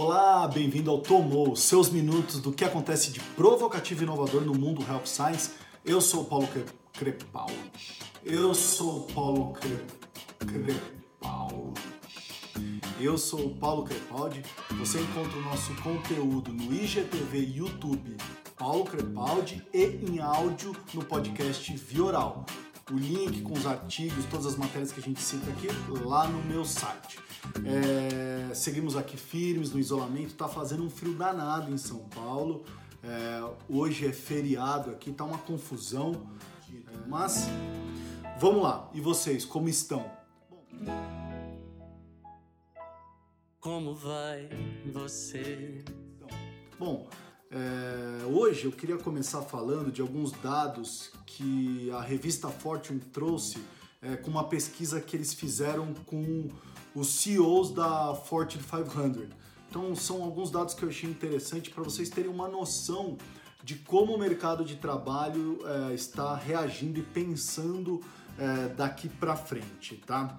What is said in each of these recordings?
Olá, bem-vindo ao Tomou, seus minutos do que acontece de provocativo e inovador no mundo Health Science. Eu sou o Paulo Crepaldi. Eu sou o Paulo Crepaldi. Eu sou o Paulo Crepaldi. Você encontra o nosso conteúdo no IGTV YouTube Paulo Crepaldi e em áudio no podcast Vioral. O link com os artigos, todas as matérias que a gente cita aqui, lá no meu site. É, seguimos aqui firmes no isolamento, tá fazendo um frio danado em São Paulo. É, hoje é feriado aqui, tá uma confusão. É, mas vamos lá, e vocês, como estão? Como vai você? Bom, é, hoje eu queria começar falando de alguns dados que a revista Fortune trouxe é, com uma pesquisa que eles fizeram com os CEOs da Fortune 500. Então são alguns dados que eu achei interessante para vocês terem uma noção de como o mercado de trabalho é, está reagindo e pensando é, daqui para frente, tá?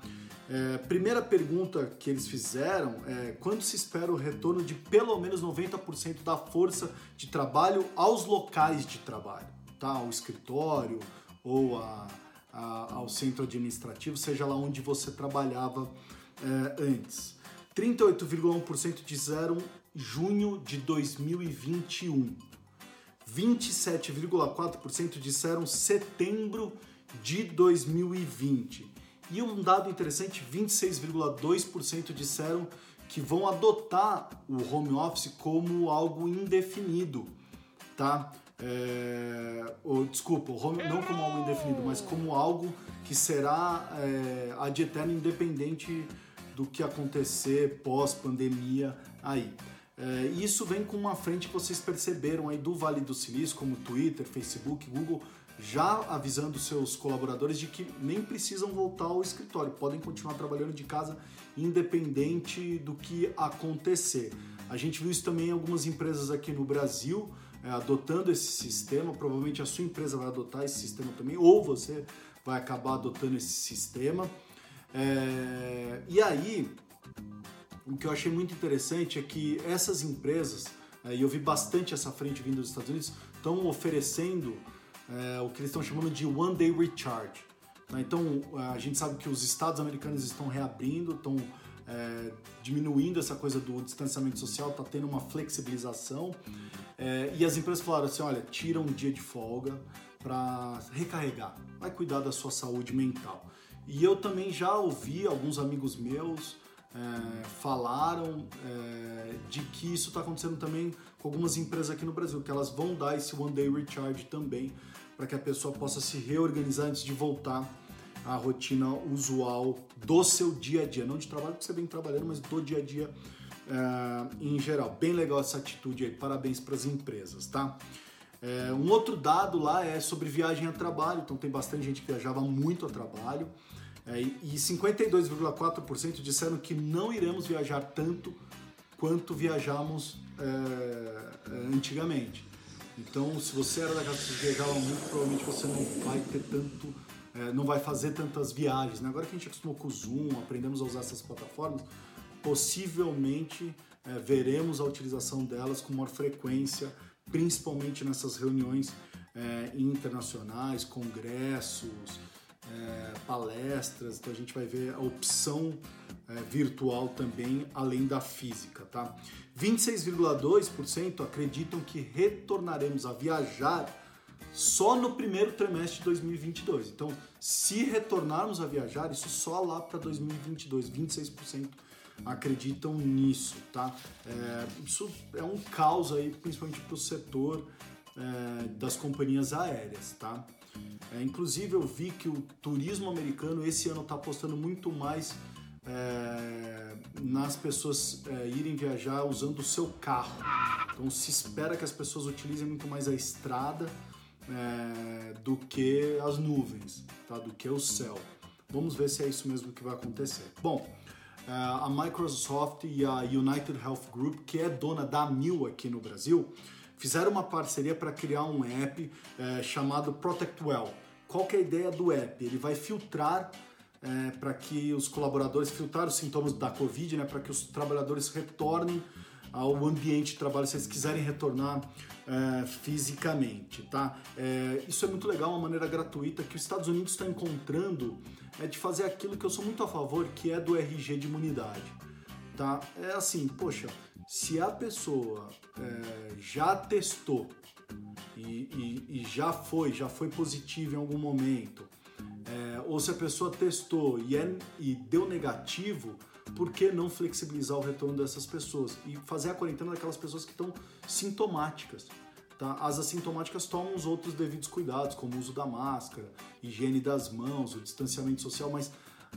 É, primeira pergunta que eles fizeram é quando se espera o retorno de pelo menos 90% da força de trabalho aos locais de trabalho, tá? Ao escritório ou a, a, ao centro administrativo, seja lá onde você trabalhava é, antes. 38,1% disseram junho de 2021. 27,4% disseram setembro de 2020. E um dado interessante, 26,2% disseram que vão adotar o home office como algo indefinido, tá? É, ou, desculpa, home, não como algo indefinido, mas como algo que será é, ad eterno independente do que acontecer pós-pandemia aí. É, isso vem com uma frente que vocês perceberam aí do Vale do Silício, como Twitter, Facebook, Google, já avisando seus colaboradores de que nem precisam voltar ao escritório, podem continuar trabalhando de casa independente do que acontecer. A gente viu isso também em algumas empresas aqui no Brasil é, adotando esse sistema. Provavelmente a sua empresa vai adotar esse sistema também, ou você vai acabar adotando esse sistema. É, e aí, o que eu achei muito interessante é que essas empresas, é, e eu vi bastante essa frente vindo dos Estados Unidos, estão oferecendo é, o que eles estão chamando de One Day Recharge. Né? Então, a gente sabe que os estados americanos estão reabrindo, estão é, diminuindo essa coisa do distanciamento social, está tendo uma flexibilização. É, e as empresas falaram assim: olha, tira um dia de folga para recarregar, vai cuidar da sua saúde mental. E eu também já ouvi alguns amigos meus é, falaram é, de que isso está acontecendo também com algumas empresas aqui no Brasil, que elas vão dar esse one day recharge também para que a pessoa possa se reorganizar antes de voltar à rotina usual do seu dia a dia, não de trabalho que você vem trabalhando, mas do dia a dia é, em geral. Bem legal essa atitude aí, parabéns para as empresas, tá? É, um outro dado lá é sobre viagem a trabalho, então tem bastante gente que viajava muito a trabalho. É, e 52,4% disseram que não iremos viajar tanto quanto viajamos é, é, antigamente. Então, se você era daquelas que viajava muito, provavelmente você não vai ter tanto, é, não vai fazer tantas viagens. Né? Agora que a gente acostumou com o Zoom, aprendemos a usar essas plataformas, possivelmente é, veremos a utilização delas com maior frequência, principalmente nessas reuniões é, internacionais, congressos, é, palestras, então a gente vai ver a opção é, virtual também, além da física, tá? 26,2% acreditam que retornaremos a viajar só no primeiro trimestre de 2022. Então, se retornarmos a viajar, isso só lá para 2022, 26% acreditam nisso, tá? É, isso é um caos aí, principalmente para o setor é, das companhias aéreas, tá? É, inclusive eu vi que o turismo americano esse ano está apostando muito mais é, nas pessoas é, irem viajar usando o seu carro. Então se espera que as pessoas utilizem muito mais a estrada é, do que as nuvens, tá? do que o céu. Vamos ver se é isso mesmo que vai acontecer. Bom, é, a Microsoft e a United Health Group, que é dona da Mil aqui no Brasil, fizeram uma parceria para criar um app é, chamado Protect Well. Qual que é a ideia do app? Ele vai filtrar é, para que os colaboradores filtrar os sintomas da Covid, né, para que os trabalhadores retornem ao ambiente de trabalho, se eles quiserem retornar é, fisicamente, tá? É, isso é muito legal, uma maneira gratuita que os Estados Unidos está encontrando é de fazer aquilo que eu sou muito a favor, que é do RG de imunidade, tá? É assim, poxa, se a pessoa é, já testou e, e, e, já foi, já foi positivo em algum momento, é, ou se a pessoa testou e, é, e deu negativo, por que não flexibilizar o retorno dessas pessoas e fazer a quarentena daquelas pessoas que estão sintomáticas? Tá? As assintomáticas tomam os outros devidos cuidados, como o uso da máscara, higiene das mãos, o distanciamento social, mas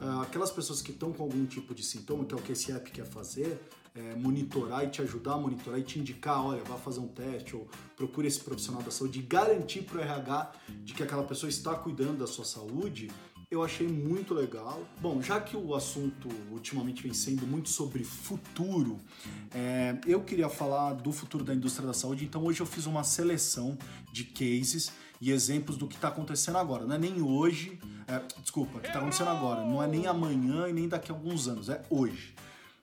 uh, aquelas pessoas que estão com algum tipo de sintoma, que é o que esse app quer fazer, é, monitorar e te ajudar a monitorar e te indicar, olha, vá fazer um teste ou procure esse profissional da saúde e garantir para o RH de que aquela pessoa está cuidando da sua saúde, eu achei muito legal. Bom, já que o assunto ultimamente vem sendo muito sobre futuro, é, eu queria falar do futuro da indústria da saúde, então hoje eu fiz uma seleção de cases e exemplos do que está acontecendo agora. Não é nem hoje, é, desculpa, que está acontecendo agora, não é nem amanhã e nem daqui a alguns anos, é hoje,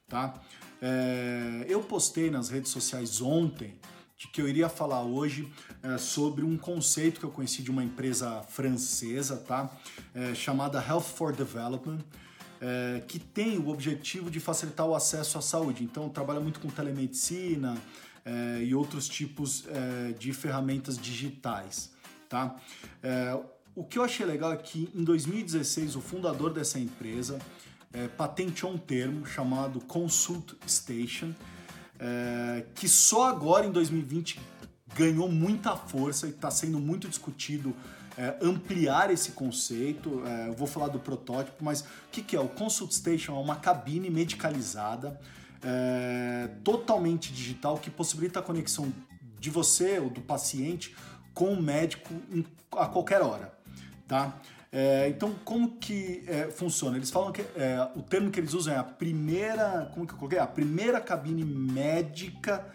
tá? É, eu postei nas redes sociais ontem que eu iria falar hoje é, sobre um conceito que eu conheci de uma empresa francesa, tá? É, chamada Health for Development, é, que tem o objetivo de facilitar o acesso à saúde. Então, trabalha muito com telemedicina é, e outros tipos é, de ferramentas digitais, tá? É, o que eu achei legal é que em 2016 o fundador dessa empresa patenteou um termo chamado Consult Station, é, que só agora em 2020 ganhou muita força e está sendo muito discutido é, ampliar esse conceito. É, eu vou falar do protótipo, mas o que, que é? O Consult Station é uma cabine medicalizada, é, totalmente digital, que possibilita a conexão de você ou do paciente com o médico a qualquer hora. Tá? É, então, como que é, funciona? Eles falam que é, o termo que eles usam é a primeira, como que eu coloquei? A primeira cabine médica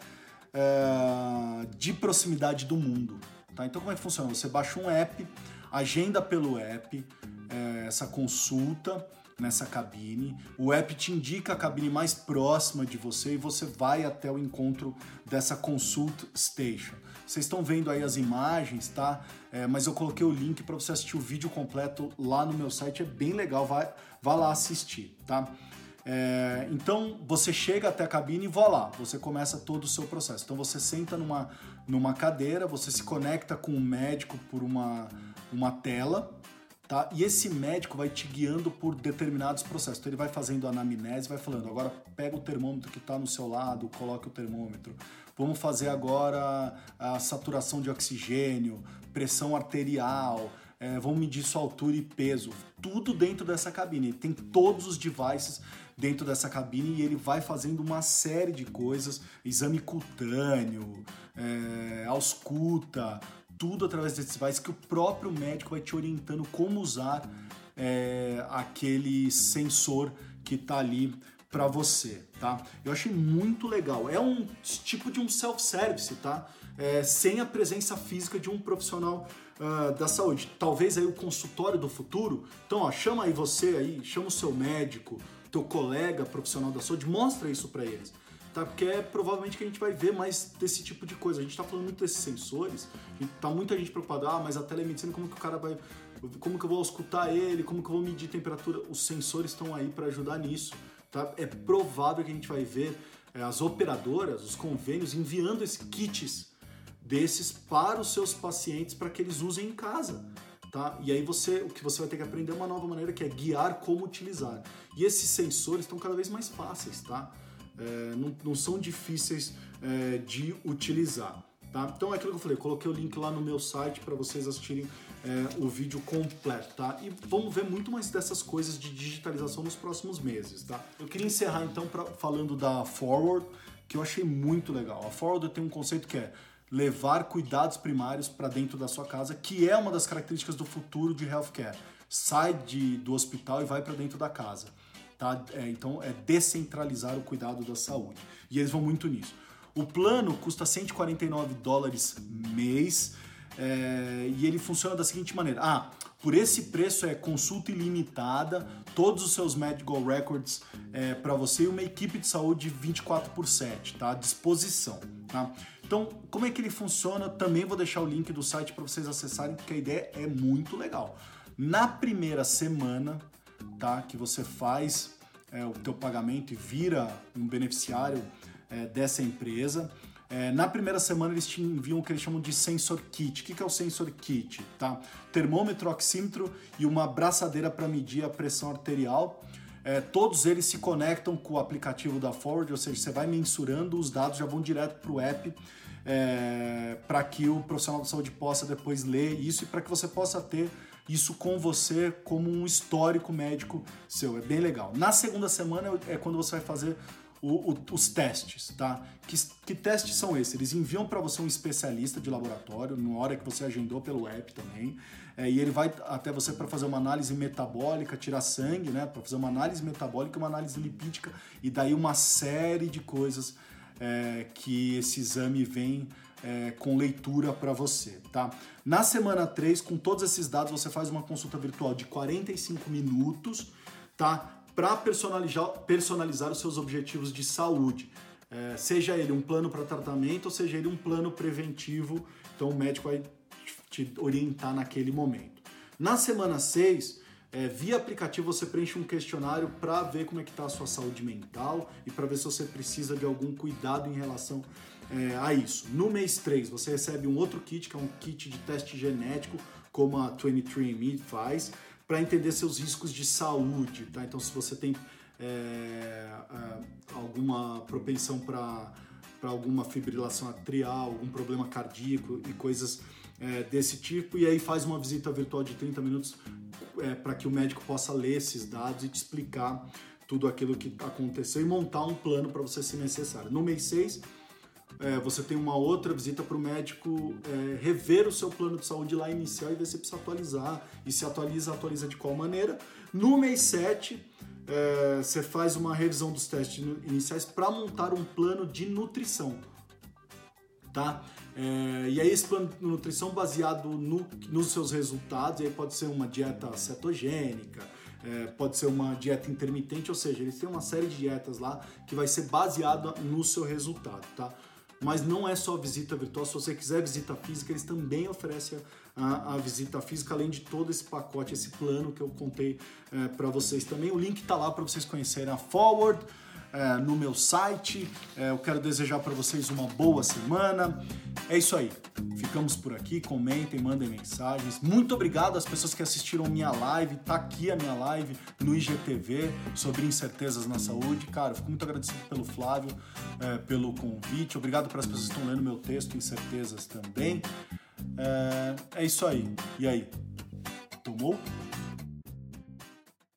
é, de proximidade do mundo. Tá? Então, como é que funciona? Você baixa um app, agenda pelo app é, essa consulta nessa cabine. O app te indica a cabine mais próxima de você e você vai até o encontro dessa consult station. Vocês estão vendo aí as imagens, tá? É, mas eu coloquei o link para você assistir o vídeo completo lá no meu site, é bem legal, vai, vai lá assistir, tá? É, então você chega até a cabine e vá lá, você começa todo o seu processo. Então você senta numa, numa cadeira, você se conecta com o médico por uma, uma tela, tá? E esse médico vai te guiando por determinados processos. Então ele vai fazendo anamnese, vai falando, agora pega o termômetro que está no seu lado, coloque o termômetro. Vamos fazer agora a saturação de oxigênio, pressão arterial, é, vamos medir sua altura e peso. Tudo dentro dessa cabine. Tem todos os devices dentro dessa cabine e ele vai fazendo uma série de coisas, exame cutâneo, é, ausculta, tudo através desses devices que o próprio médico vai te orientando como usar é, aquele sensor que está ali para você, tá? Eu achei muito legal. É um tipo de um self-service, tá? É, sem a presença física de um profissional uh, da saúde. Talvez aí o consultório do futuro. Então, ó, chama aí você aí, chama o seu médico, teu colega profissional da saúde, mostra isso para eles. Tá? Porque é provavelmente que a gente vai ver mais desse tipo de coisa. A gente está falando muito desses sensores, e tá muita gente preocupada, ah, mas a telemedicina, como que o cara vai. Como que eu vou escutar ele? Como que eu vou medir temperatura? Os sensores estão aí para ajudar nisso. Tá? É provável que a gente vai ver é, as operadoras, os convênios, enviando esses kits desses para os seus pacientes para que eles usem em casa. Tá? E aí você, o que você vai ter que aprender é uma nova maneira que é guiar como utilizar. E esses sensores estão cada vez mais fáceis, tá? É, não, não, são difíceis é, de utilizar. Tá? Então é aquilo que eu falei, coloquei o link lá no meu site para vocês assistirem é, o vídeo completo, tá? E vamos ver muito mais dessas coisas de digitalização nos próximos meses, tá? Eu queria encerrar então pra, falando da Forward, que eu achei muito legal. A Forward tem um conceito que é levar cuidados primários para dentro da sua casa, que é uma das características do futuro de healthcare. Sai de, do hospital e vai para dentro da casa. Tá? É, então é descentralizar o cuidado da saúde. E eles vão muito nisso. O plano custa 149 dólares mês É, e ele funciona da seguinte maneira: ah, por esse preço é consulta ilimitada, todos os seus medical records é, para você e uma equipe de saúde 24 por 7, tá? À disposição, tá? Então, como é que ele funciona? Também vou deixar o link do site para vocês acessarem, porque a ideia é muito legal. Na primeira semana, tá, que você faz é, o teu pagamento e vira um beneficiário é, dessa empresa, é, na primeira semana eles te enviam o que eles chamam de sensor kit. O que, é o sensor kit? Tá? Termômetro, oxímetro e uma braçadeira para medir a pressão arterial. É, todos eles se conectam com o aplicativo da Forward, ou seja, você vai mensurando, os dados já vão direto para o app é, para que o profissional de saúde possa depois ler isso e para que você possa ter isso com você como um histórico médico seu. É bem legal. Na segunda semana é quando você vai fazer o, o, os testes, tá? Que, que testes são esses? Eles enviam para você um especialista de laboratório, na hora que você agendou pelo app também, é, e ele vai até você para fazer uma análise metabólica, tirar sangue, né? Para fazer uma análise metabólica, uma análise lipídica, e daí uma série de coisas é, que esse exame vem é, com leitura para você, tá? Na semana 3, com todos esses dados, você faz uma consulta virtual de 45 minutos, tá? para personalizar, personalizar os seus objetivos de saúde. É, seja ele um plano para tratamento ou seja ele um plano preventivo, então o médico vai te orientar naquele momento. Na semana 6, é, via aplicativo você preenche um questionário para ver como é que está a sua saúde mental e para ver se você precisa de algum cuidado em relação é, a isso. No mês 3, você recebe um outro kit, que é um kit de teste genético, como a 23andMe faz, para entender seus riscos de saúde, tá? Então, se você tem é, é, alguma propensão para alguma fibrilação atrial, algum problema cardíaco e coisas é, desse tipo, e aí faz uma visita virtual de 30 minutos é, para que o médico possa ler esses dados e te explicar tudo aquilo que aconteceu e montar um plano para você se necessário. No mês 6, é, você tem uma outra visita para o médico é, rever o seu plano de saúde lá inicial e ver se precisa atualizar. E se atualiza, atualiza de qual maneira. No mês 7, é, você faz uma revisão dos testes iniciais para montar um plano de nutrição. Tá? É, e aí esse plano de nutrição baseado no, nos seus resultados, aí pode ser uma dieta cetogênica, é, pode ser uma dieta intermitente, ou seja, eles têm uma série de dietas lá que vai ser baseada no seu resultado, tá? Mas não é só visita virtual, se você quiser visita física, eles também oferecem a, a visita física, além de todo esse pacote, esse plano que eu contei é, para vocês também. O link está lá para vocês conhecerem a Forward é, no meu site. É, eu quero desejar para vocês uma boa semana. É isso aí. Ficamos por aqui. Comentem, mandem mensagens. Muito obrigado às pessoas que assistiram minha live. Tá aqui a minha live no IGTV sobre incertezas na saúde. Cara, fico muito agradecido pelo Flávio, é, pelo convite. Obrigado para as pessoas que estão lendo meu texto, Incertezas também. É, é isso aí. E aí? Tomou?